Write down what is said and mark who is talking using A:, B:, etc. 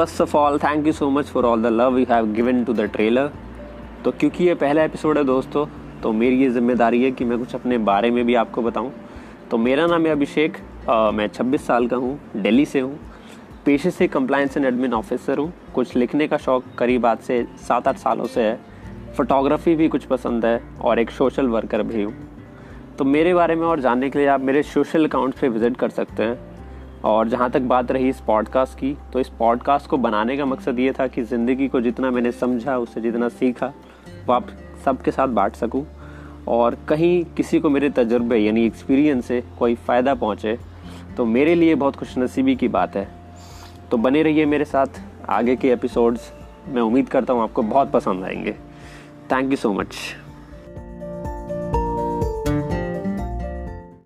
A: First of all thank you so much for all the love you have given to the trailer तो क्योंकि ये पहला episode है दोस्तों तो मेरी ये ज़िम्मेदारी है कि मैं कुछ अपने बारे में भी आपको बताऊँ। तो मेरा नाम है अभिषेक मैं 26 साल का हूँ, दिल्ली से हूँ। पेशे से कंप्लाइंस एंड एडमिन ऑफिसर हूँ। कुछ लिखने का शौक़ करीब आज से सात आठ सालों से है। फोटोग्राफी भी कुछ पसंद है और एक सोशल वर्कर भी हूँ। तो मेरे बारे में और जानने के लिए आप मेरे सोशल अकाउंट पे विज़िट कर सकते हैं। और जहाँ तक बात रही इस पॉडकास्ट की तो इस पॉडकास्ट को बनाने का मकसद ये था कि ज़िंदगी को जितना मैंने समझा उससे जितना सीखा, वो आप सबके साथ बांट सकूँ। और कहीं किसी को मेरे तजर्बे, यानी एक्सपीरियंस से कोई फ़ायदा पहुँचे तो मेरे लिए बहुत खुश नसीबी की बात है। तो बने रहिए मेरे साथ आगे के एपिसोड्स मैं उम्मीद करता हूँ आपको बहुत पसंद आएँगे। Thank you so much